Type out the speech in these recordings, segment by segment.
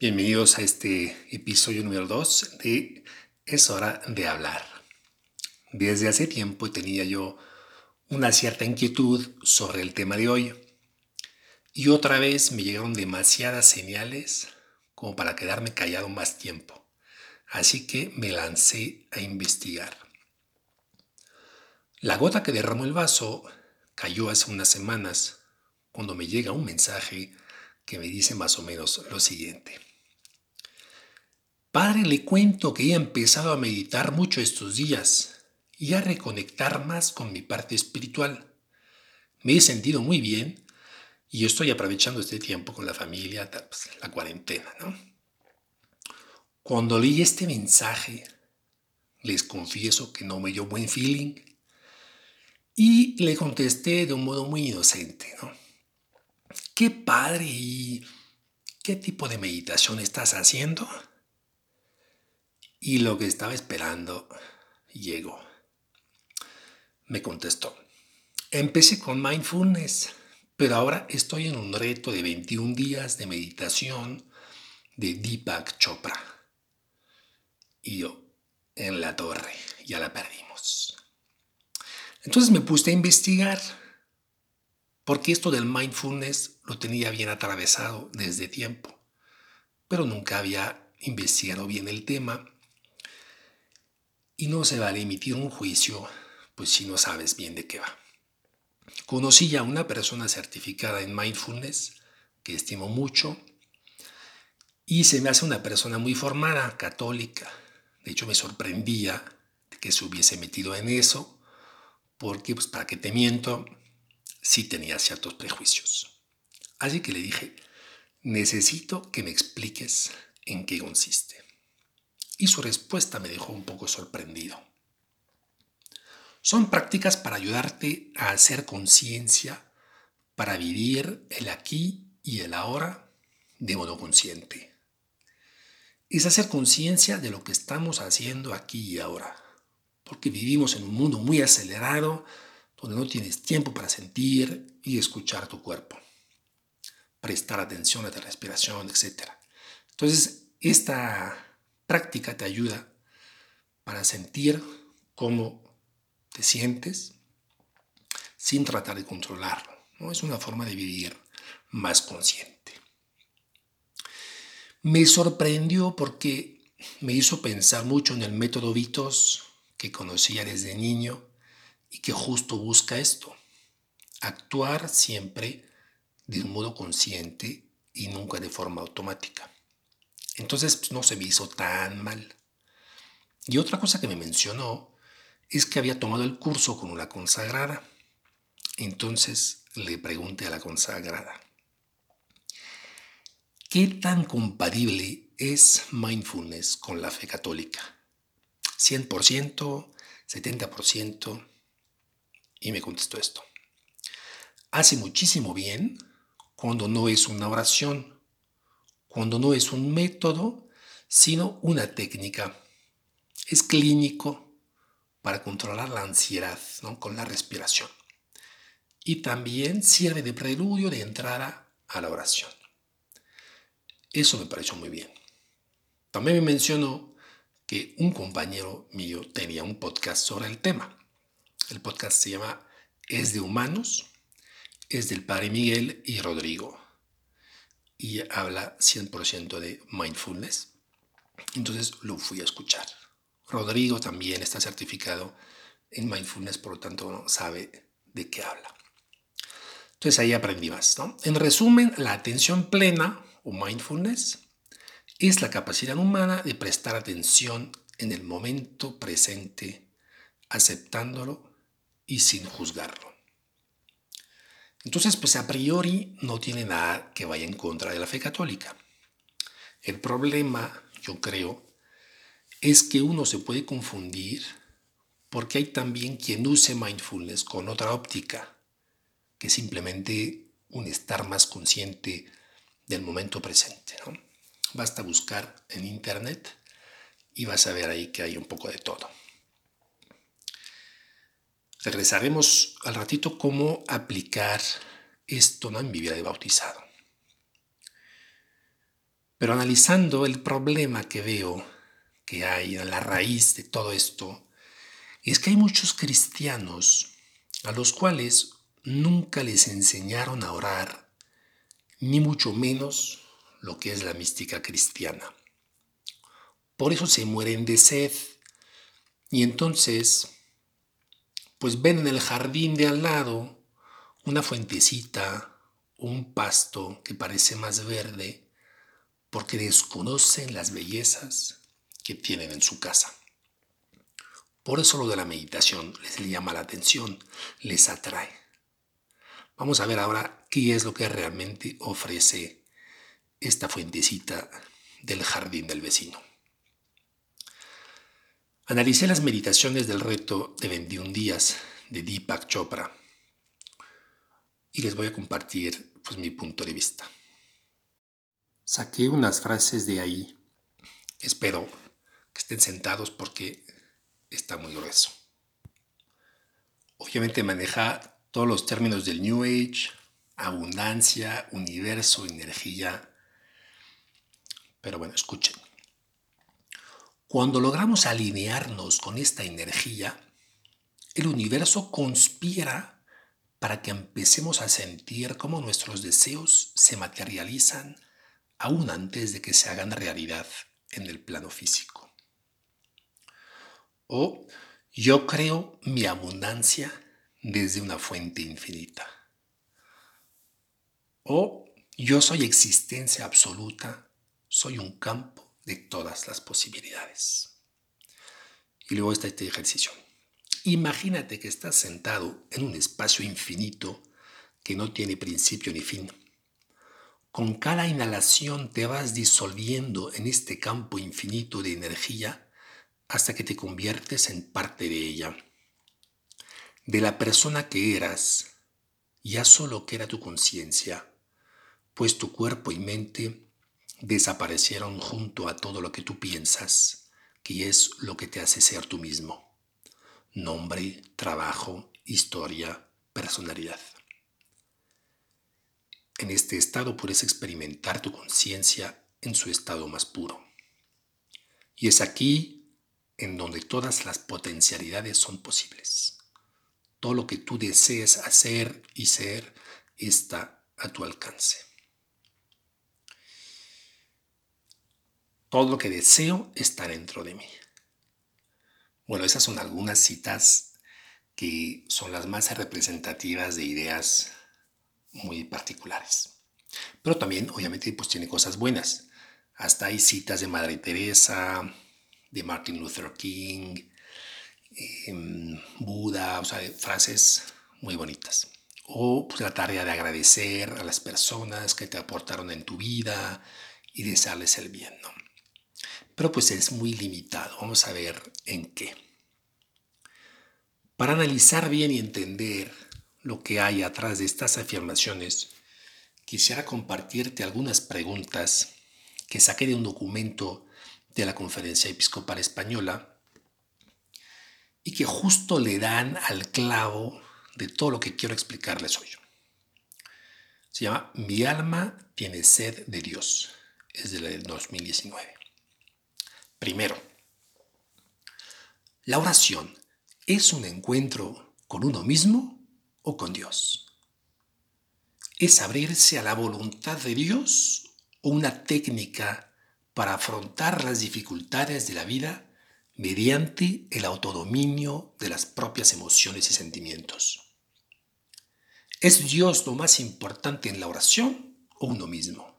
Bienvenidos a este episodio número 2 de Es hora de hablar. Desde hace tiempo tenía yo una cierta inquietud sobre el tema de hoy y otra vez me llegaron demasiadas señales como para quedarme callado más tiempo. Así que me lancé a investigar. La gota que derramó el vaso cayó hace unas semanas cuando me llega un mensaje que me dice más o menos lo siguiente. Padre, le cuento que he empezado a meditar mucho estos días y a reconectar más con mi parte espiritual. Me he sentido muy bien y estoy aprovechando este tiempo con la familia, pues, la cuarentena, ¿no? Cuando leí este mensaje, les confieso que no me dio buen feeling y le contesté de un modo muy inocente, ¿no? Qué padre y qué tipo de meditación estás haciendo. Y lo que estaba esperando llegó. Me contestó. Empecé con mindfulness, pero ahora estoy en un reto de 21 días de meditación de Deepak Chopra. Y yo, en la torre, ya la perdimos. Entonces me puse a investigar, porque esto del mindfulness lo tenía bien atravesado desde tiempo, pero nunca había investigado bien el tema y no se vale emitir un juicio pues si no sabes bien de qué va. Conocí a una persona certificada en mindfulness que estimo mucho y se me hace una persona muy formada, católica. De hecho me sorprendía que se hubiese metido en eso, porque pues para que te miento, sí tenía ciertos prejuicios. Así que le dije, necesito que me expliques en qué consiste y su respuesta me dejó un poco sorprendido. Son prácticas para ayudarte a hacer conciencia, para vivir el aquí y el ahora de modo consciente. Es hacer conciencia de lo que estamos haciendo aquí y ahora, porque vivimos en un mundo muy acelerado, donde no tienes tiempo para sentir y escuchar tu cuerpo, prestar atención a tu respiración, etc. Entonces, esta práctica te ayuda para sentir cómo te sientes sin tratar de controlarlo. ¿no? Es una forma de vivir más consciente. Me sorprendió porque me hizo pensar mucho en el método Vitos que conocía desde niño y que justo busca esto, actuar siempre de un modo consciente y nunca de forma automática. Entonces pues, no se me hizo tan mal. Y otra cosa que me mencionó es que había tomado el curso con una consagrada. Entonces le pregunté a la consagrada, ¿qué tan compatible es mindfulness con la fe católica? ¿100%? ¿70%? Y me contestó esto. Hace muchísimo bien cuando no es una oración cuando no es un método, sino una técnica. Es clínico para controlar la ansiedad con la respiración. Y también sirve de preludio de entrada a la oración. Eso me pareció muy bien. También me mencionó que un compañero mío tenía un podcast sobre el tema. El podcast se llama Es de Humanos, es del padre Miguel y Rodrigo y habla 100% de mindfulness. Entonces lo fui a escuchar. Rodrigo también está certificado en mindfulness, por lo tanto sabe de qué habla. Entonces ahí aprendí más. ¿no? En resumen, la atención plena o mindfulness es la capacidad humana de prestar atención en el momento presente, aceptándolo y sin juzgarlo. Entonces, pues a priori no tiene nada que vaya en contra de la fe católica. El problema, yo creo, es que uno se puede confundir porque hay también quien use mindfulness con otra óptica, que simplemente un estar más consciente del momento presente. Basta buscar en internet y vas a ver ahí que hay un poco de todo. Regresaremos al ratito cómo aplicar esto en mi vida de bautizado. Pero analizando el problema que veo que hay en la raíz de todo esto, es que hay muchos cristianos a los cuales nunca les enseñaron a orar, ni mucho menos lo que es la mística cristiana. Por eso se mueren de sed. Y entonces, pues ven en el jardín de al lado una fuentecita, un pasto que parece más verde, porque desconocen las bellezas que tienen en su casa. Por eso lo de la meditación les llama la atención, les atrae. Vamos a ver ahora qué es lo que realmente ofrece esta fuentecita del jardín del vecino. Analicé las meditaciones del reto de 21 días de Deepak Chopra y les voy a compartir pues, mi punto de vista. Saqué unas frases de ahí. Espero que estén sentados porque está muy grueso. Obviamente maneja todos los términos del New Age, abundancia, universo, energía. Pero bueno, escuchen. Cuando logramos alinearnos con esta energía, el universo conspira para que empecemos a sentir cómo nuestros deseos se materializan aún antes de que se hagan realidad en el plano físico. O yo creo mi abundancia desde una fuente infinita. O yo soy existencia absoluta, soy un campo de todas las posibilidades. Y luego está este ejercicio. Imagínate que estás sentado en un espacio infinito que no tiene principio ni fin. Con cada inhalación te vas disolviendo en este campo infinito de energía hasta que te conviertes en parte de ella. De la persona que eras, ya solo queda tu conciencia, pues tu cuerpo y mente desaparecieron junto a todo lo que tú piensas, que es lo que te hace ser tú mismo. Nombre, trabajo, historia, personalidad. En este estado puedes experimentar tu conciencia en su estado más puro. Y es aquí en donde todas las potencialidades son posibles. Todo lo que tú desees hacer y ser está a tu alcance. Todo lo que deseo está dentro de mí. Bueno, esas son algunas citas que son las más representativas de ideas muy particulares. Pero también, obviamente, pues tiene cosas buenas. Hasta hay citas de Madre Teresa, de Martin Luther King, em, Buda, o sea, frases muy bonitas. O pues, la tarea de agradecer a las personas que te aportaron en tu vida y desearles el bien, ¿no? Pero pues es muy limitado. Vamos a ver en qué. Para analizar bien y entender lo que hay atrás de estas afirmaciones, quisiera compartirte algunas preguntas que saqué de un documento de la Conferencia Episcopal Española y que justo le dan al clavo de todo lo que quiero explicarles hoy. Se llama Mi alma tiene sed de Dios. Es del 2019. Primero, la oración es un encuentro con uno mismo o con Dios. Es abrirse a la voluntad de Dios o una técnica para afrontar las dificultades de la vida mediante el autodominio de las propias emociones y sentimientos. ¿Es Dios lo más importante en la oración o uno mismo?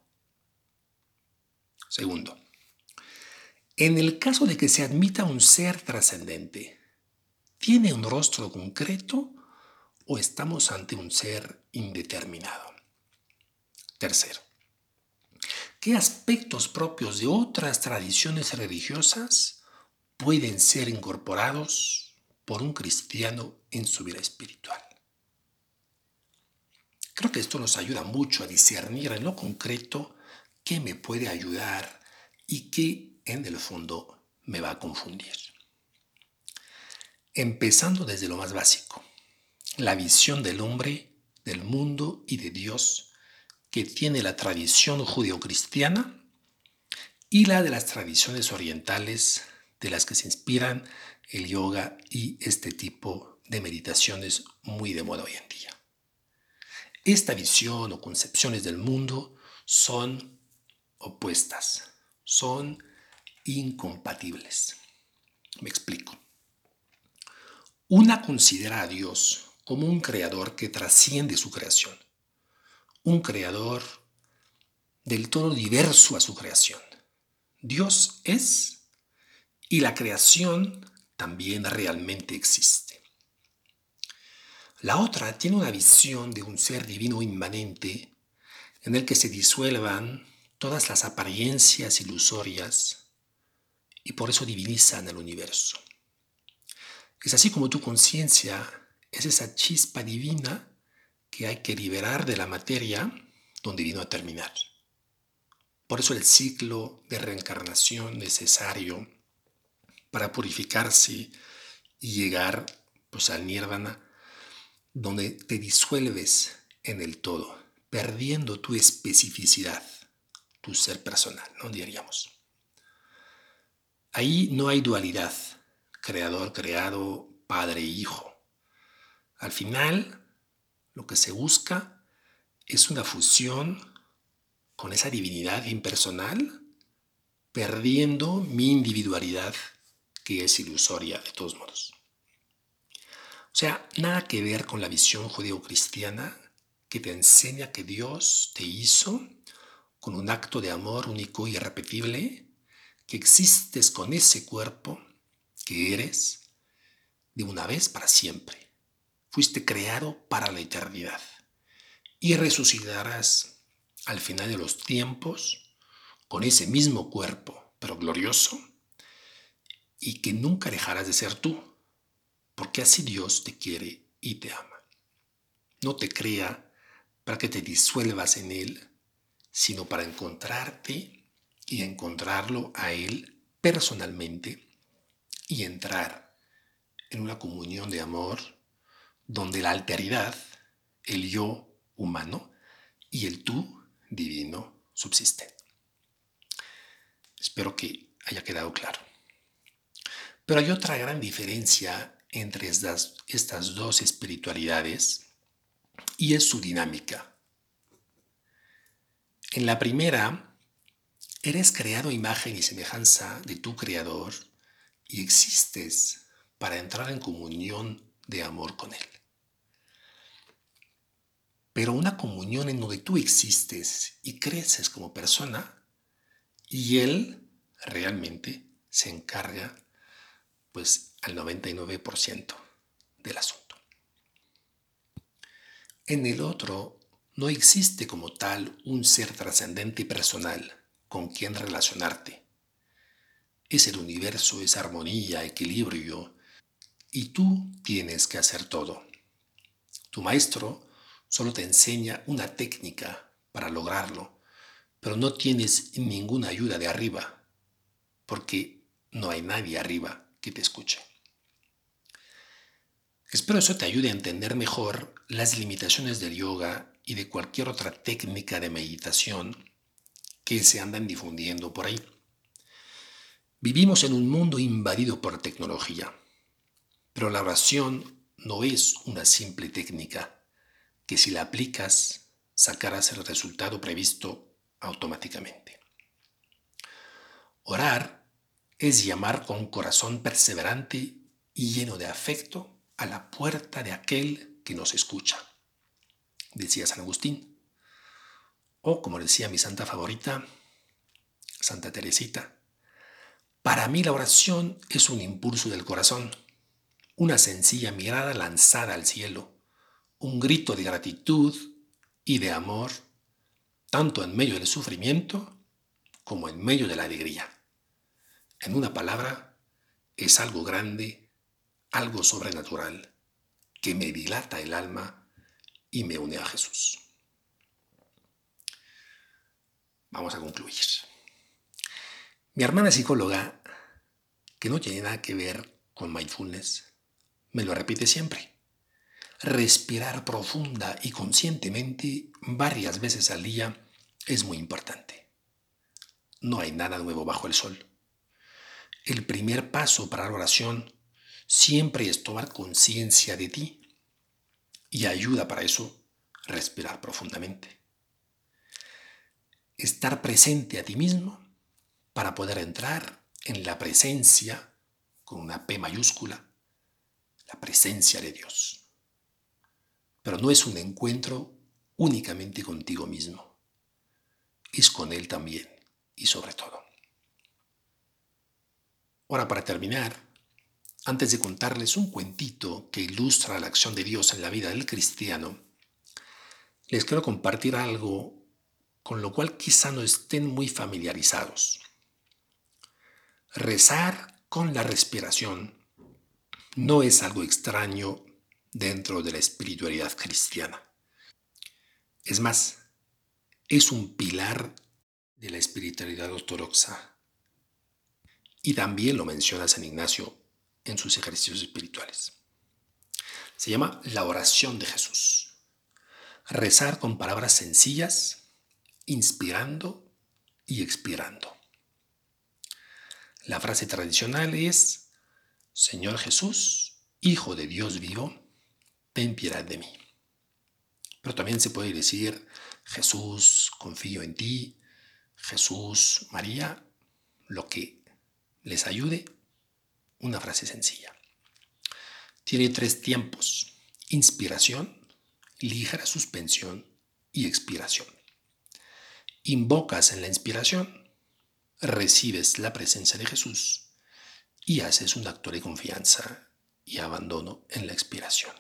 Segundo, en el caso de que se admita un ser trascendente, ¿tiene un rostro concreto o estamos ante un ser indeterminado? Tercero, ¿qué aspectos propios de otras tradiciones religiosas pueden ser incorporados por un cristiano en su vida espiritual? Creo que esto nos ayuda mucho a discernir en lo concreto qué me puede ayudar y qué en el fondo me va a confundir. Empezando desde lo más básico, la visión del hombre, del mundo y de Dios que tiene la tradición judeocristiana y la de las tradiciones orientales de las que se inspiran el yoga y este tipo de meditaciones muy de moda hoy en día. Esta visión o concepciones del mundo son opuestas, son incompatibles. Me explico. Una considera a Dios como un creador que trasciende su creación, un creador del todo diverso a su creación. Dios es y la creación también realmente existe. La otra tiene una visión de un ser divino inmanente en el que se disuelvan todas las apariencias ilusorias y por eso divinizan el universo. Es así como tu conciencia es esa chispa divina que hay que liberar de la materia donde vino a terminar. Por eso el ciclo de reencarnación necesario para purificarse y llegar pues, al nirvana, donde te disuelves en el todo, perdiendo tu especificidad, tu ser personal, ¿no? Diríamos. Ahí no hay dualidad, creador, creado, padre, hijo. Al final, lo que se busca es una fusión con esa divinidad impersonal, perdiendo mi individualidad, que es ilusoria de todos modos. O sea, nada que ver con la visión judeo-cristiana que te enseña que Dios te hizo con un acto de amor único y irrepetible, que existes con ese cuerpo que eres de una vez para siempre. Fuiste creado para la eternidad y resucitarás al final de los tiempos con ese mismo cuerpo, pero glorioso, y que nunca dejarás de ser tú, porque así Dios te quiere y te ama. No te crea para que te disuelvas en Él, sino para encontrarte y encontrarlo a Él personalmente y entrar en una comunión de amor donde la alteridad, el yo humano y el tú divino subsiste. Espero que haya quedado claro. Pero hay otra gran diferencia entre estas, estas dos espiritualidades y es su dinámica. En la primera, eres creado imagen y semejanza de tu creador y existes para entrar en comunión de amor con él pero una comunión en donde tú existes y creces como persona y Él realmente se encarga pues al 99% del asunto. En el otro no existe como tal un ser trascendente y personal con quien relacionarte. Es el universo, es armonía, equilibrio, y tú tienes que hacer todo. Tu maestro solo te enseña una técnica para lograrlo, pero no tienes ninguna ayuda de arriba, porque no hay nadie arriba que te escuche. Espero eso te ayude a entender mejor las limitaciones del yoga y de cualquier otra técnica de meditación que se andan difundiendo por ahí. Vivimos en un mundo invadido por tecnología, pero la oración no es una simple técnica que si la aplicas sacarás el resultado previsto automáticamente. Orar es llamar con corazón perseverante y lleno de afecto a la puerta de aquel que nos escucha, decía San Agustín. O como decía mi santa favorita, Santa Teresita, para mí la oración es un impulso del corazón, una sencilla mirada lanzada al cielo un grito de gratitud y de amor, tanto en medio del sufrimiento como en medio de la alegría. En una palabra, es algo grande, algo sobrenatural, que me dilata el alma y me une a Jesús. Vamos a concluir. Mi hermana psicóloga, que no tiene nada que ver con mindfulness, me lo repite siempre respirar profunda y conscientemente varias veces al día es muy importante. no hay nada nuevo bajo el sol. El primer paso para la oración siempre es tomar conciencia de ti y ayuda para eso respirar profundamente. Estar presente a ti mismo para poder entrar en la presencia con una P mayúscula, la presencia de Dios. Pero no es un encuentro únicamente contigo mismo, es con Él también y sobre todo. Ahora para terminar, antes de contarles un cuentito que ilustra la acción de Dios en la vida del cristiano, les quiero compartir algo con lo cual quizá no estén muy familiarizados. Rezar con la respiración no es algo extraño dentro de la espiritualidad cristiana. Es más, es un pilar de la espiritualidad ortodoxa. Y también lo menciona San Ignacio en sus ejercicios espirituales. Se llama la oración de Jesús. Rezar con palabras sencillas, inspirando y expirando. La frase tradicional es, Señor Jesús, Hijo de Dios vivo, ten piedad de mí. Pero también se puede decir, Jesús, confío en ti, Jesús, María, lo que les ayude una frase sencilla. Tiene tres tiempos. Inspiración, ligera suspensión y expiración. Invocas en la inspiración, recibes la presencia de Jesús y haces un acto de confianza y abandono en la expiración.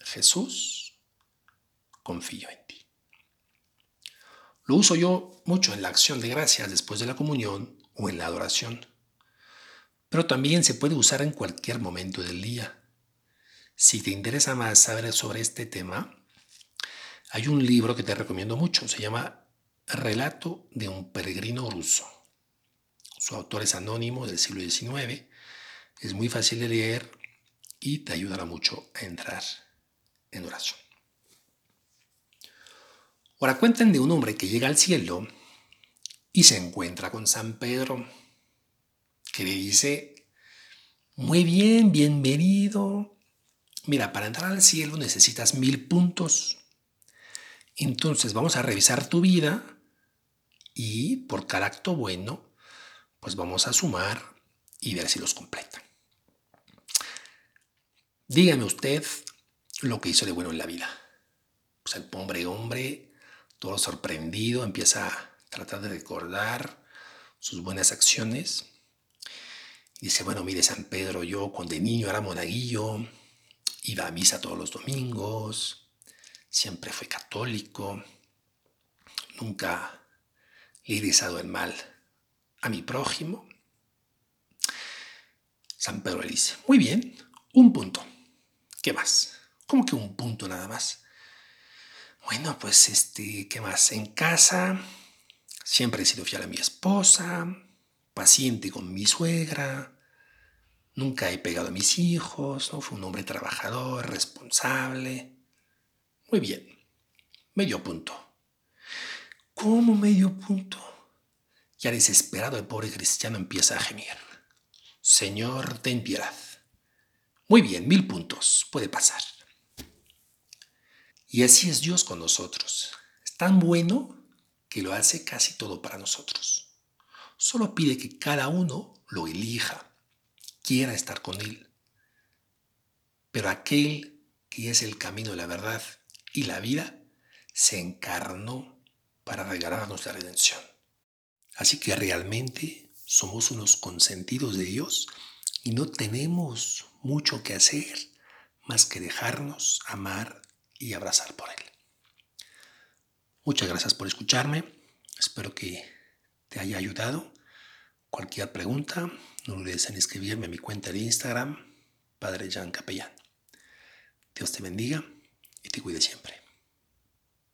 Jesús, confío en ti. Lo uso yo mucho en la acción de gracias después de la comunión o en la adoración pero también se puede usar en cualquier momento del día. Si te interesa más saber sobre este tema, hay un libro que te recomiendo mucho, se llama Relato de un peregrino ruso. Su autor es anónimo del siglo XIX, es muy fácil de leer y te ayudará mucho a entrar en oración. Ahora cuentan de un hombre que llega al cielo y se encuentra con San Pedro que le dice, muy bien, bienvenido. Mira, para entrar al cielo necesitas mil puntos. Entonces vamos a revisar tu vida y por cada acto bueno, pues vamos a sumar y ver si los completa. Dígame usted lo que hizo de bueno en la vida. Pues el pobre hombre, todo sorprendido, empieza a tratar de recordar sus buenas acciones dice, bueno, mire San Pedro, yo cuando niño era monaguillo, iba a misa todos los domingos, siempre fui católico, nunca deseado el mal a mi prójimo. San Pedro le muy bien, un punto. ¿Qué más? ¿Cómo que un punto nada más? Bueno, pues este, ¿qué más? En casa siempre he sido fiel a mi esposa, paciente con mi suegra, nunca he pegado a mis hijos, ¿no? fue un hombre trabajador, responsable. Muy bien, medio punto. ¿Cómo medio punto? Ya desesperado el pobre cristiano empieza a gemir. Señor, ten piedad. Muy bien, mil puntos, puede pasar. Y así es Dios con nosotros. Es tan bueno que lo hace casi todo para nosotros. Solo pide que cada uno lo elija, quiera estar con Él. Pero aquel que es el camino, la verdad y la vida, se encarnó para regalarnos la redención. Así que realmente somos unos consentidos de Dios y no tenemos mucho que hacer más que dejarnos amar y abrazar por Él. Muchas gracias por escucharme. Espero que te haya ayudado. Cualquier pregunta, no olvides en escribirme a mi cuenta de Instagram, Padre Jan Capellán. Dios te bendiga y te cuide siempre.